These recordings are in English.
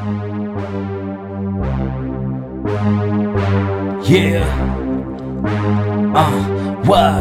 Yeah. Uh, what?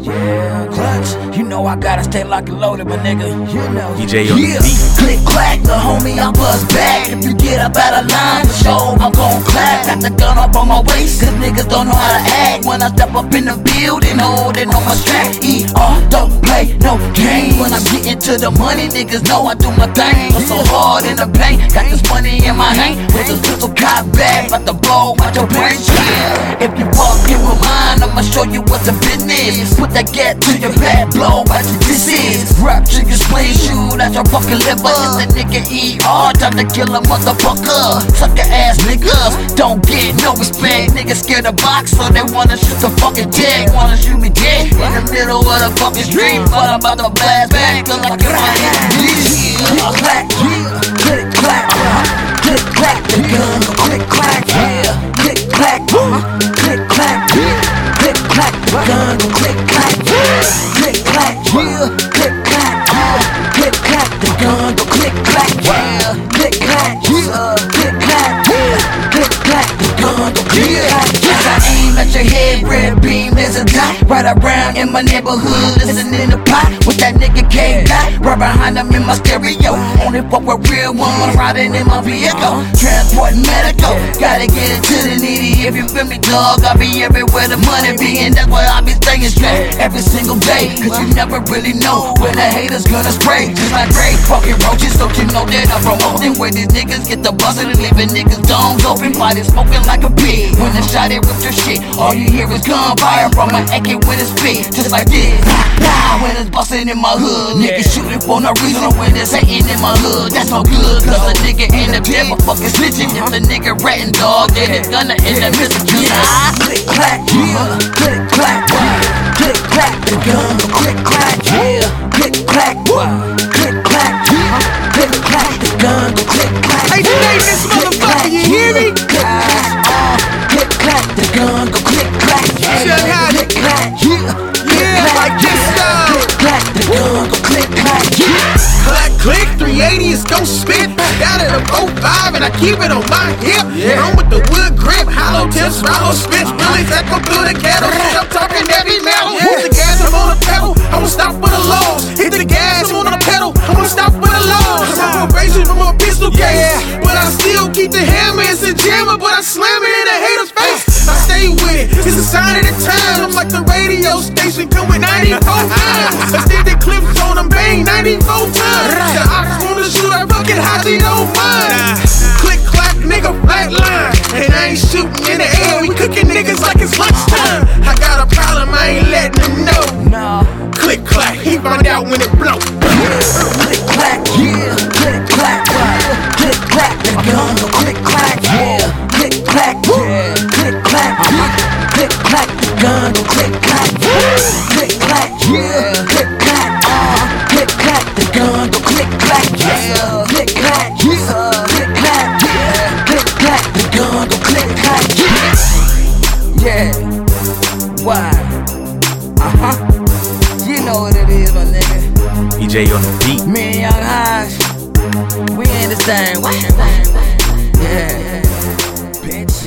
Yeah, clutch. You know I gotta stay locked and loaded, my nigga. You know. DJ on yeah. the beat. Click clack, the homie, I bust back. If you get up out of line, show I'm gon' clap. Got the gun up on my waist, cause niggas don't know how to act when I step up in the beat building, holding on my strap. E-R, don't play no game. When I'm getting to the money, niggas know I do my thing. I'm so hard in the paint, got this money in my hand. With this pistol cop back, about to blow out your brain. Yeah. If you fucking with mine, I'ma show you what's the business. Put that gat to your back, blow out your disease. Rap chicken spleen shoot at your fucking liver. It's the nigga ER, time to kill a motherfucker. Suck your ass niggas, don't get no respect. Niggas scared of box, so they wanna shoot the fucking dead. Wanna shoot me dead in the middle of the fucking street. But I'm about to blast back, feel like if I yeah. Clack, yeah, click clack, uh-huh. click clack, the gun click clack, yeah, click clack, uh-huh. click clack, click clack, the gun click clack, click clack, yeah, click clack, uh, click clack, the gun click clack, yeah, click clack, yeah, right around in my neighborhood, listening to pot with that nigga K dot, right behind him in my stereo, only fuck with real ones, riding in my vehicle, transport medical, gotta get it to the needy, if you feel me dog, I'll be everywhere the money be, and that's why I be staying straight every single day, cause you never really know when the haters gonna spray, just like great fucking roaches, so you know that I'm promoting where these niggas get the bustin' and leaving niggas domes open, body smoking like a pig, when the shot it ripped your shit, all you hear is gunfire from my AK when it's spit, just like this, Pow, when it's bustin' in my hood, niggas shootin' for no reason, when it's hating in my hood, that's no good, cause a nigga in the bed for fucking snitching, if the nigga ratting dog, then it's gonna end up missing, yeah, click clack, yeah, uh-huh. click clack, yeah. click clack, the gun. Click clack, yeah, click clack, click clack, the gun go click clack, yeah. Clack, click, 380 is gon' spit. Got it a 05 and I keep it on my hip. I'm with the wood grip, hollow tips, hollow spits. Really that go through the kettle. I'm talking heavy metal. Hit the gas, I'm on the pedal. I won't stop for the laws. Hit the gas, I'm on the pedal. I won't stop for the laws. I'm on probation from a pistol case. But I still keep the hammer. It's a jammer, but I slam it in a hater's face. I stay with it. It's a sign of the time radio station doing 94.9. On the beat. Me and Young Hodge, we ain't the same. What? Yeah, bitch.